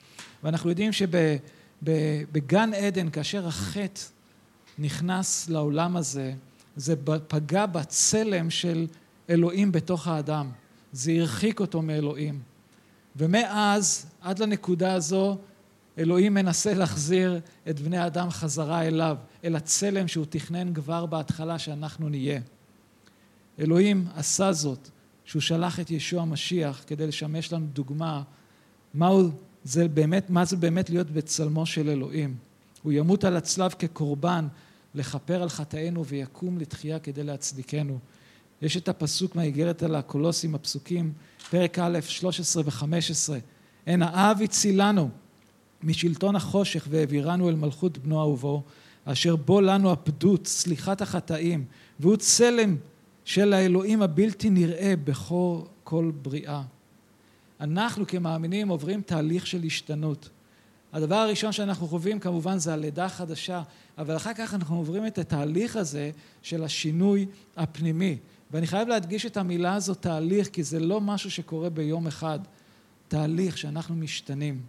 ואנחנו יודעים שבגן עדן, כאשר החטא נכנס לעולם הזה, זה פגע בצלם של אלוהים בתוך האדם. זה הרחיק אותו מאלוהים. ומאז, עד לנקודה הזו, אלוהים מנסה להחזיר את בני האדם חזרה אליו, אל הצלם שהוא תכנן כבר בהתחלה שאנחנו נהיה. אלוהים עשה זאת, שהוא שלח את ישוע המשיח כדי לשמש לנו דוגמה מהו זה באמת, מה זה באמת להיות בצלמו של אלוהים. הוא ימות על הצלב כקורבן לכפר על חטאינו ויקום לתחייה כדי להצדיקנו. יש את הפסוק מהאיגרת על הקולוסים, הפסוקים, פרק א', 13 ו-15. הן האב הצילנו משלטון החושך והעבירנו אל מלכות בנו אהובו, אשר בו לנו הפדות, סליחת החטאים, והוא צלם של האלוהים הבלתי נראה בכל כל בריאה. אנחנו כמאמינים עוברים תהליך של השתנות. הדבר הראשון שאנחנו חווים כמובן זה הלידה החדשה, אבל אחר כך אנחנו עוברים את התהליך הזה של השינוי הפנימי. ואני חייב להדגיש את המילה הזו תהליך, כי זה לא משהו שקורה ביום אחד. תהליך שאנחנו משתנים.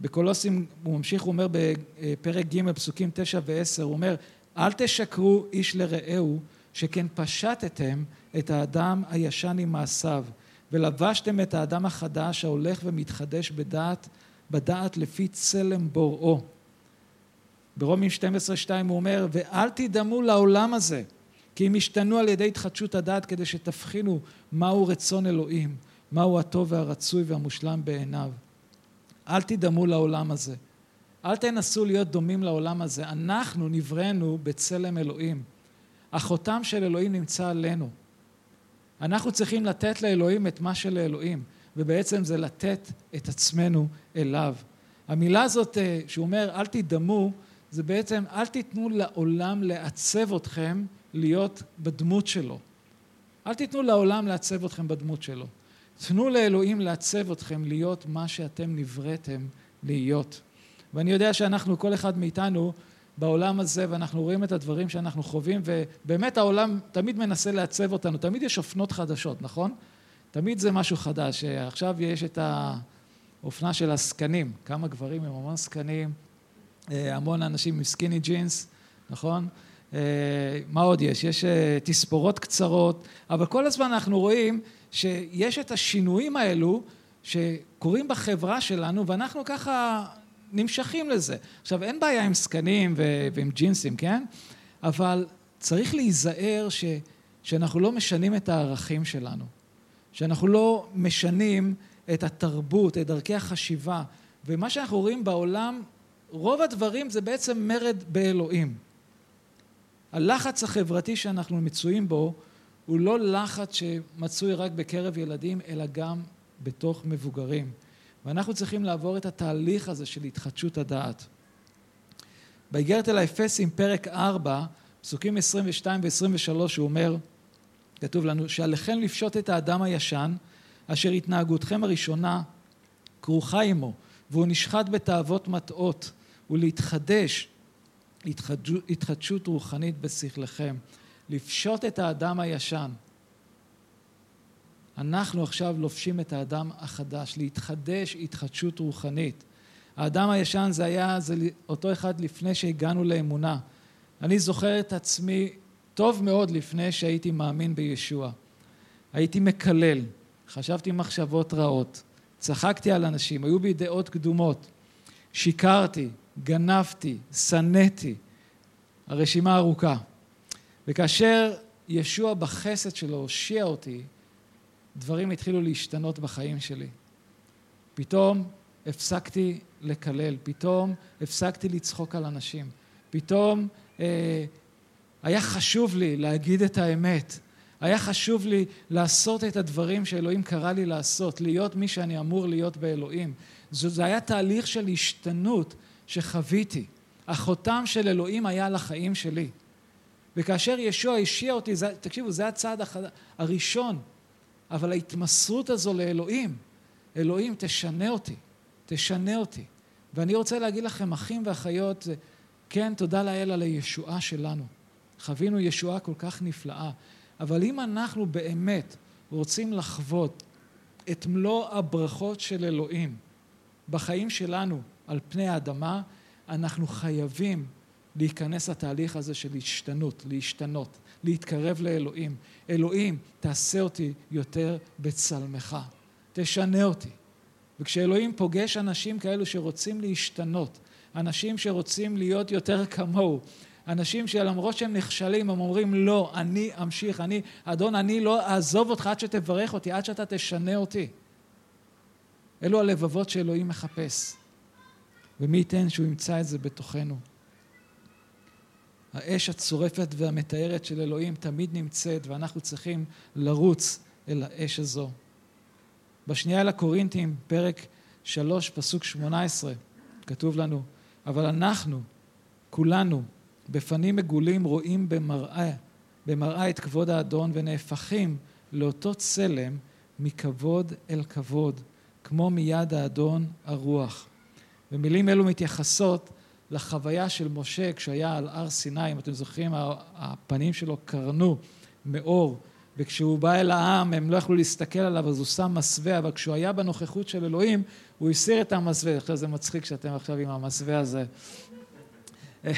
בקולוסים הוא ממשיך, הוא אומר בפרק ג' פסוקים תשע ועשר, הוא אומר אל תשקרו איש לרעהו שכן פשטתם את האדם הישן עם מעשיו ולבשתם את האדם החדש ההולך ומתחדש בדעת, בדעת לפי צלם בוראו. ברומים 12-2 הוא אומר ואל תדמו לעולם הזה כי אם ישתנו על ידי התחדשות הדעת כדי שתבחינו מהו רצון אלוהים, מהו הטוב והרצוי והמושלם בעיניו. אל תדמו לעולם הזה. אל תנסו להיות דומים לעולם הזה. אנחנו נבראנו בצלם אלוהים. החותם של אלוהים נמצא עלינו. אנחנו צריכים לתת לאלוהים את מה שלאלוהים, ובעצם זה לתת את עצמנו אליו. המילה הזאת אה, שהוא אומר אל תדמו, זה בעצם אל תיתנו לעולם לעצב אתכם להיות בדמות שלו. אל תיתנו לעולם לעצב אתכם בדמות שלו. תנו לאלוהים לעצב אתכם להיות מה שאתם נבראתם להיות. ואני יודע שאנחנו, כל אחד מאיתנו, בעולם הזה, ואנחנו רואים את הדברים שאנחנו חווים, ובאמת העולם תמיד מנסה לעצב אותנו, תמיד יש אופנות חדשות, נכון? תמיד זה משהו חדש. עכשיו יש את האופנה של הסקנים, כמה גברים הם המון סקנים, אה, המון אנשים עם סקיני ג'ינס, נכון? אה, מה עוד יש? יש אה, תספורות קצרות, אבל כל הזמן אנחנו רואים שיש את השינויים האלו שקורים בחברה שלנו, ואנחנו ככה נמשכים לזה. עכשיו, אין בעיה עם סקנים ו- ועם ג'ינסים, כן? אבל צריך להיזהר ש- שאנחנו לא משנים את הערכים שלנו, שאנחנו לא משנים את התרבות, את דרכי החשיבה, ומה שאנחנו רואים בעולם, רוב הדברים זה בעצם מרד באלוהים. הלחץ החברתי שאנחנו מצויים בו הוא לא לחץ שמצוי רק בקרב ילדים, אלא גם בתוך מבוגרים. ואנחנו צריכים לעבור את התהליך הזה של התחדשות הדעת. באיגרת אל האפסים, פרק 4, פסוקים 22 ו-23, הוא אומר, כתוב לנו, שעליכם לפשוט את האדם הישן, אשר התנהגותכם הראשונה כרוכה עמו, והוא נשחט בתאוות מטעות, ולהתחדש התחדשות רוחנית בשכלכם. לפשוט את האדם הישן. אנחנו עכשיו לובשים את האדם החדש, להתחדש התחדשות רוחנית. האדם הישן זה היה זה אותו אחד לפני שהגענו לאמונה. אני זוכר את עצמי טוב מאוד לפני שהייתי מאמין בישוע. הייתי מקלל, חשבתי מחשבות רעות, צחקתי על אנשים, היו בי דעות קדומות, שיקרתי, גנבתי, שנאתי, הרשימה ארוכה. וכאשר ישוע בחסד שלו הושיע אותי, דברים התחילו להשתנות בחיים שלי. פתאום הפסקתי לקלל, פתאום הפסקתי לצחוק על אנשים, פתאום אה, היה חשוב לי להגיד את האמת, היה חשוב לי לעשות את הדברים שאלוהים קרא לי לעשות, להיות מי שאני אמור להיות באלוהים. זה היה תהליך של השתנות שחוויתי. החותם של אלוהים היה על החיים שלי. וכאשר ישוע השיע אותי, זה, תקשיבו, זה הצעד הראשון, אבל ההתמסרות הזו לאלוהים, אלוהים תשנה אותי, תשנה אותי. ואני רוצה להגיד לכם, אחים ואחיות, כן, תודה לאל על הישועה שלנו. חווינו ישועה כל כך נפלאה, אבל אם אנחנו באמת רוצים לחוות את מלוא הברכות של אלוהים בחיים שלנו על פני האדמה, אנחנו חייבים להיכנס לתהליך הזה של השתנות, להשתנות, להתקרב לאלוהים. אלוהים, תעשה אותי יותר בצלמך, תשנה אותי. וכשאלוהים פוגש אנשים כאלו שרוצים להשתנות, אנשים שרוצים להיות יותר כמוהו, אנשים שלמרות שהם נכשלים, הם אומרים לא, אני אמשיך, אני, אדון, אני לא אעזוב אותך עד שתברך אותי, עד שאתה תשנה אותי. אלו הלבבות שאלוהים מחפש. ומי ייתן שהוא ימצא את זה בתוכנו. האש הצורפת והמתארת של אלוהים תמיד נמצאת ואנחנו צריכים לרוץ אל האש הזו. בשנייה אל הקורינתים, פרק שלוש, פסוק שמונה עשרה, כתוב לנו, אבל אנחנו, כולנו, בפנים מגולים רואים במראה, במראה את כבוד האדון ונהפכים לאותו צלם מכבוד אל כבוד, כמו מיד האדון הרוח. ומילים אלו מתייחסות לחוויה של משה כשהיה על הר סיני, אם אתם זוכרים, הפנים שלו קרנו מאור, וכשהוא בא אל העם הם לא יכלו להסתכל עליו אז הוא שם מסווה, אבל כשהוא היה בנוכחות של אלוהים הוא הסיר את המסווה. עכשיו זה מצחיק שאתם עכשיו עם המסווה הזה.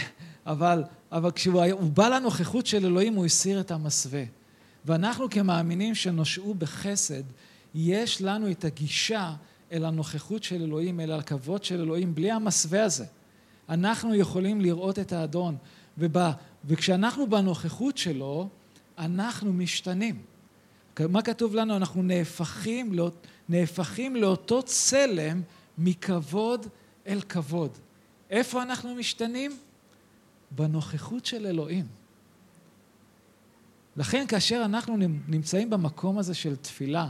אבל, אבל כשהוא היה, בא לנוכחות של אלוהים הוא הסיר את המסווה. ואנחנו כמאמינים שנושעו בחסד, יש לנו את הגישה אל הנוכחות של אלוהים, אל הכבוד של אלוהים, בלי המסווה הזה. אנחנו יכולים לראות את האדון, ובא, וכשאנחנו בנוכחות שלו, אנחנו משתנים. מה כתוב לנו? אנחנו נהפכים, לא, נהפכים לאותו צלם מכבוד אל כבוד. איפה אנחנו משתנים? בנוכחות של אלוהים. לכן כאשר אנחנו נמצאים במקום הזה של תפילה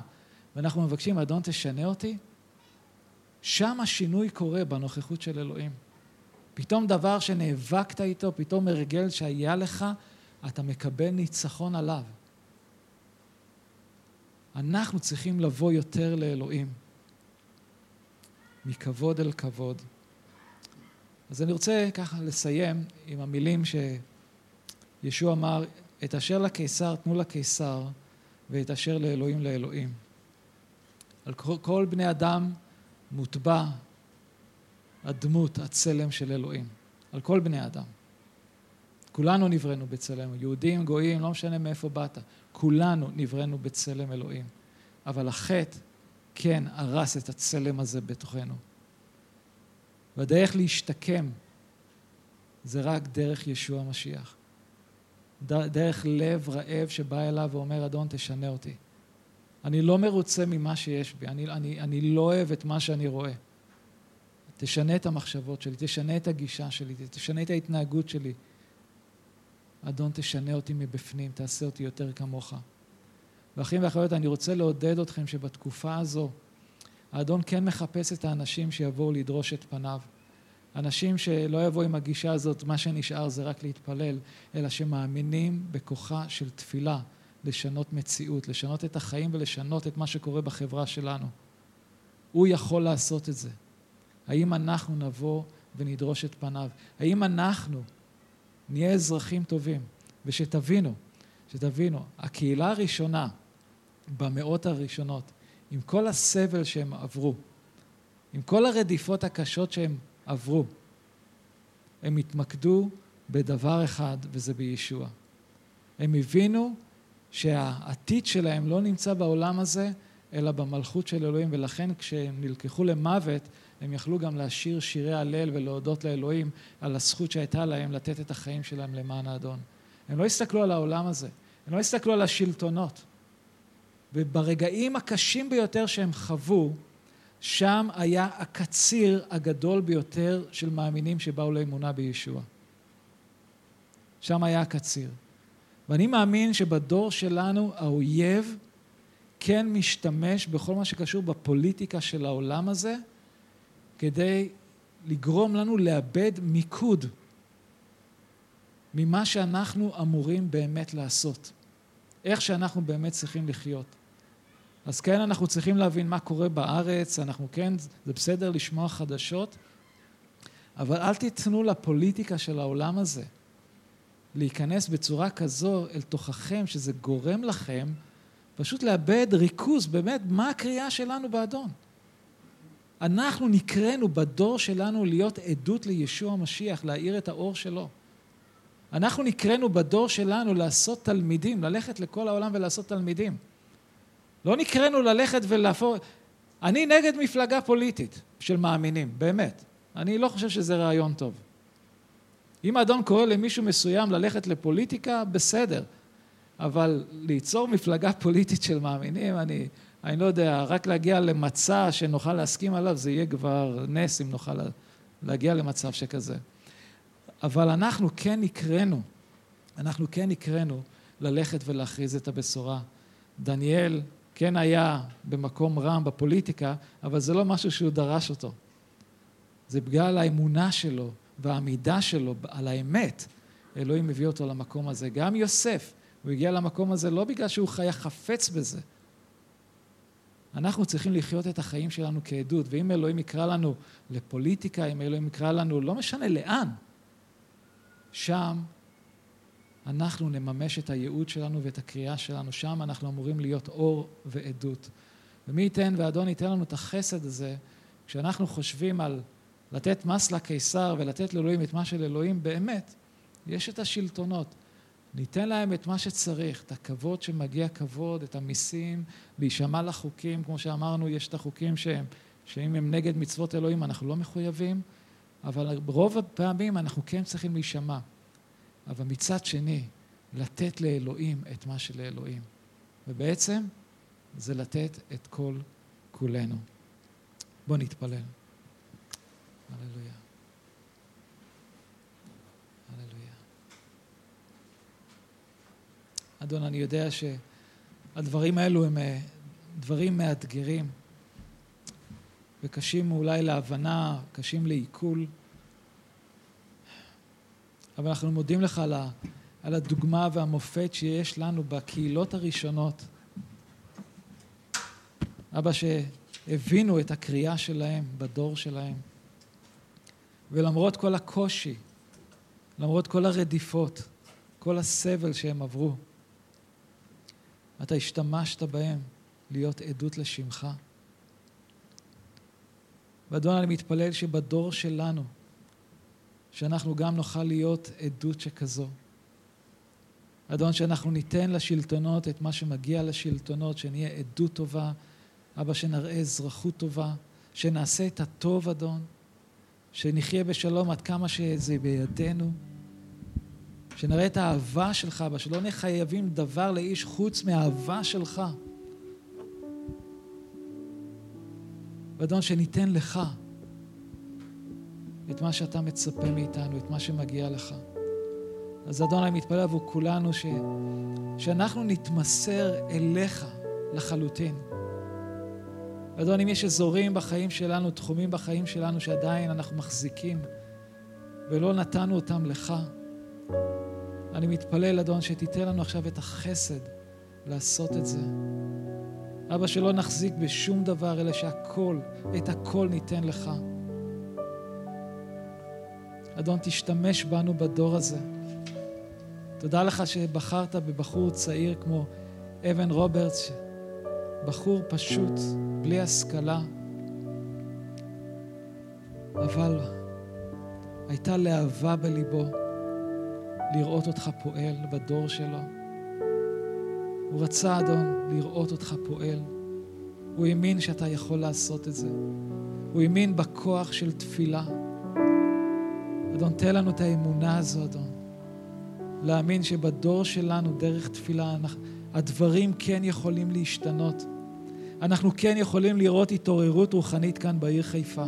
ואנחנו מבקשים, אדון תשנה אותי, שם השינוי קורה בנוכחות של אלוהים. פתאום דבר שנאבקת איתו, פתאום הרגל שהיה לך, אתה מקבל ניצחון עליו. אנחנו צריכים לבוא יותר לאלוהים, מכבוד אל כבוד. אז אני רוצה ככה לסיים עם המילים שישוע אמר, את אשר לקיסר תנו לקיסר, ואת אשר לאלוהים לאלוהים. על כל בני אדם מוטבע הדמות, הצלם של אלוהים. על כל בני אדם. כולנו נבראנו בצלם, יהודים, גויים, לא משנה מאיפה באת. כולנו נבראנו בצלם אלוהים. אבל החטא כן הרס את הצלם הזה בתוכנו. והדרך להשתקם זה רק דרך ישוע המשיח. דרך לב רעב שבא אליו ואומר, אדון, תשנה אותי. אני לא מרוצה ממה שיש בי, אני, אני, אני לא אוהב את מה שאני רואה. תשנה את המחשבות שלי, תשנה את הגישה שלי, תשנה את ההתנהגות שלי. אדון, תשנה אותי מבפנים, תעשה אותי יותר כמוך. ואחים ואחיות, אני רוצה לעודד אתכם שבתקופה הזו, האדון כן מחפש את האנשים שיבואו לדרוש את פניו. אנשים שלא יבואו עם הגישה הזאת, מה שנשאר זה רק להתפלל, אלא שמאמינים בכוחה של תפילה לשנות מציאות, לשנות את החיים ולשנות את מה שקורה בחברה שלנו. הוא יכול לעשות את זה. האם אנחנו נבוא ונדרוש את פניו? האם אנחנו נהיה אזרחים טובים? ושתבינו, שתבינו, הקהילה הראשונה במאות הראשונות, עם כל הסבל שהם עברו, עם כל הרדיפות הקשות שהם עברו, הם התמקדו בדבר אחד, וזה בישוע. הם הבינו שהעתיד שלהם לא נמצא בעולם הזה, אלא במלכות של אלוהים, ולכן כשהם נלקחו למוות, הם יכלו גם לשיר שירי הלל ולהודות לאלוהים על הזכות שהייתה להם לתת את החיים שלהם למען האדון. הם לא הסתכלו על העולם הזה, הם לא הסתכלו על השלטונות. וברגעים הקשים ביותר שהם חוו, שם היה הקציר הגדול ביותר של מאמינים שבאו לאמונה בישוע. שם היה הקציר. ואני מאמין שבדור שלנו האויב כן משתמש בכל מה שקשור בפוליטיקה של העולם הזה כדי לגרום לנו לאבד מיקוד ממה שאנחנו אמורים באמת לעשות. איך שאנחנו באמת צריכים לחיות. אז כן, אנחנו צריכים להבין מה קורה בארץ, אנחנו כן, זה בסדר לשמוע חדשות, אבל אל תיתנו לפוליטיקה של העולם הזה להיכנס בצורה כזו אל תוככם, שזה גורם לכם פשוט לאבד ריכוז, באמת, מה הקריאה שלנו באדון? אנחנו נקראנו בדור שלנו להיות עדות לישוע המשיח, להאיר את האור שלו. אנחנו נקראנו בדור שלנו לעשות תלמידים, ללכת לכל העולם ולעשות תלמידים. לא נקראנו ללכת ולהפוך... אני נגד מפלגה פוליטית של מאמינים, באמת. אני לא חושב שזה רעיון טוב. אם האדון קורא למישהו מסוים ללכת לפוליטיקה, בסדר. אבל ליצור מפלגה פוליטית של מאמינים, אני, אני לא יודע, רק להגיע למצע שנוכל להסכים עליו, זה יהיה כבר נס אם נוכל להגיע למצב שכזה. אבל אנחנו כן נקראנו, אנחנו כן נקראנו ללכת ולהכריז את הבשורה. דניאל כן היה במקום רם בפוליטיקה, אבל זה לא משהו שהוא דרש אותו. זה בגלל האמונה שלו והעמידה שלו על האמת. אלוהים מביא אותו למקום הזה. גם יוסף, הוא הגיע למקום הזה לא בגלל שהוא היה חפץ בזה. אנחנו צריכים לחיות את החיים שלנו כעדות, ואם אלוהים יקרא לנו לפוליטיקה, אם אלוהים יקרא לנו, לא משנה לאן, שם אנחנו נממש את הייעוד שלנו ואת הקריאה שלנו. שם אנחנו אמורים להיות אור ועדות. ומי ייתן ואדון ייתן לנו את החסד הזה, כשאנחנו חושבים על לתת מס לקיסר ולתת לאלוהים את מה של אלוהים, באמת, יש את השלטונות. ניתן להם את מה שצריך, את הכבוד שמגיע כבוד, את המיסים, להישמע לחוקים, כמו שאמרנו, יש את החוקים שהם, שאם הם נגד מצוות אלוהים אנחנו לא מחויבים, אבל רוב הפעמים אנחנו כן צריכים להישמע. אבל מצד שני, לתת לאלוהים את מה שלאלוהים. ובעצם זה לתת את כל כולנו. בואו נתפלל. הללויה. הללויה. אדון, אני יודע שהדברים האלו הם אה, דברים מאתגרים וקשים אולי להבנה, קשים לעיכול. אבל אנחנו מודים לך על, על הדוגמה והמופת שיש לנו בקהילות הראשונות. אבא, שהבינו את הקריאה שלהם בדור שלהם. ולמרות כל הקושי, למרות כל הרדיפות, כל הסבל שהם עברו, אתה השתמשת בהם להיות עדות לשמך. ואדון, אני מתפלל שבדור שלנו, שאנחנו גם נוכל להיות עדות שכזו. אדון, שאנחנו ניתן לשלטונות את מה שמגיע לשלטונות, שנהיה עדות טובה, אבא, שנראה אזרחות טובה, שנעשה את הטוב, אדון, שנחיה בשלום עד כמה שזה בידינו, שנראה את האהבה שלך, שלא נהיה חייבים דבר לאיש חוץ מהאהבה שלך. ואדון, שניתן לך את מה שאתה מצפה מאיתנו, את מה שמגיע לך. אז אדון, אני מתפלל עבור כולנו ש... שאנחנו נתמסר אליך לחלוטין. אדון, אם יש אזורים בחיים שלנו, תחומים בחיים שלנו שעדיין אנחנו מחזיקים ולא נתנו אותם לך, אני מתפלל, אדון, שתיתן לנו עכשיו את החסד לעשות את זה. אבא, שלא נחזיק בשום דבר, אלא שהכל, את הכל ניתן לך. אדון, תשתמש בנו בדור הזה. תודה לך שבחרת בבחור צעיר כמו אבן רוברטס, בחור פשוט, בלי השכלה, אבל הייתה להבה בליבו לראות אותך פועל בדור שלו. הוא רצה, אדון, לראות אותך פועל. הוא האמין שאתה יכול לעשות את זה. הוא האמין בכוח של תפילה. אדון, תן לנו את האמונה הזו, אדון. להאמין שבדור שלנו, דרך תפילה, הדברים כן יכולים להשתנות. אנחנו כן יכולים לראות התעוררות רוחנית כאן בעיר חיפה.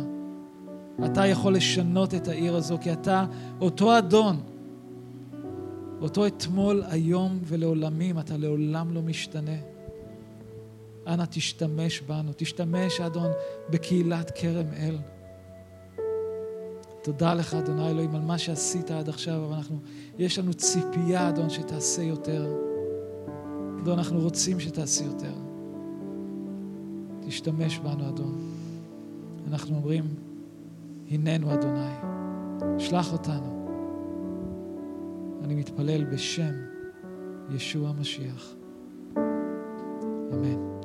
אתה יכול לשנות את העיר הזו, כי אתה אותו אדון, אותו אתמול, היום ולעולמים, אתה לעולם לא משתנה. אנא תשתמש בנו, תשתמש, אדון, בקהילת כרם אל. תודה לך, אדוני אלוהים, על מה שעשית עד עכשיו, אבל אנחנו, יש לנו ציפייה, אדון, שתעשה יותר. אדון, אנחנו רוצים שתעשי יותר. תשתמש בנו, אדון. אנחנו אומרים, הננו, אדוני, שלח אותנו. אני מתפלל בשם ישוע המשיח. אמן.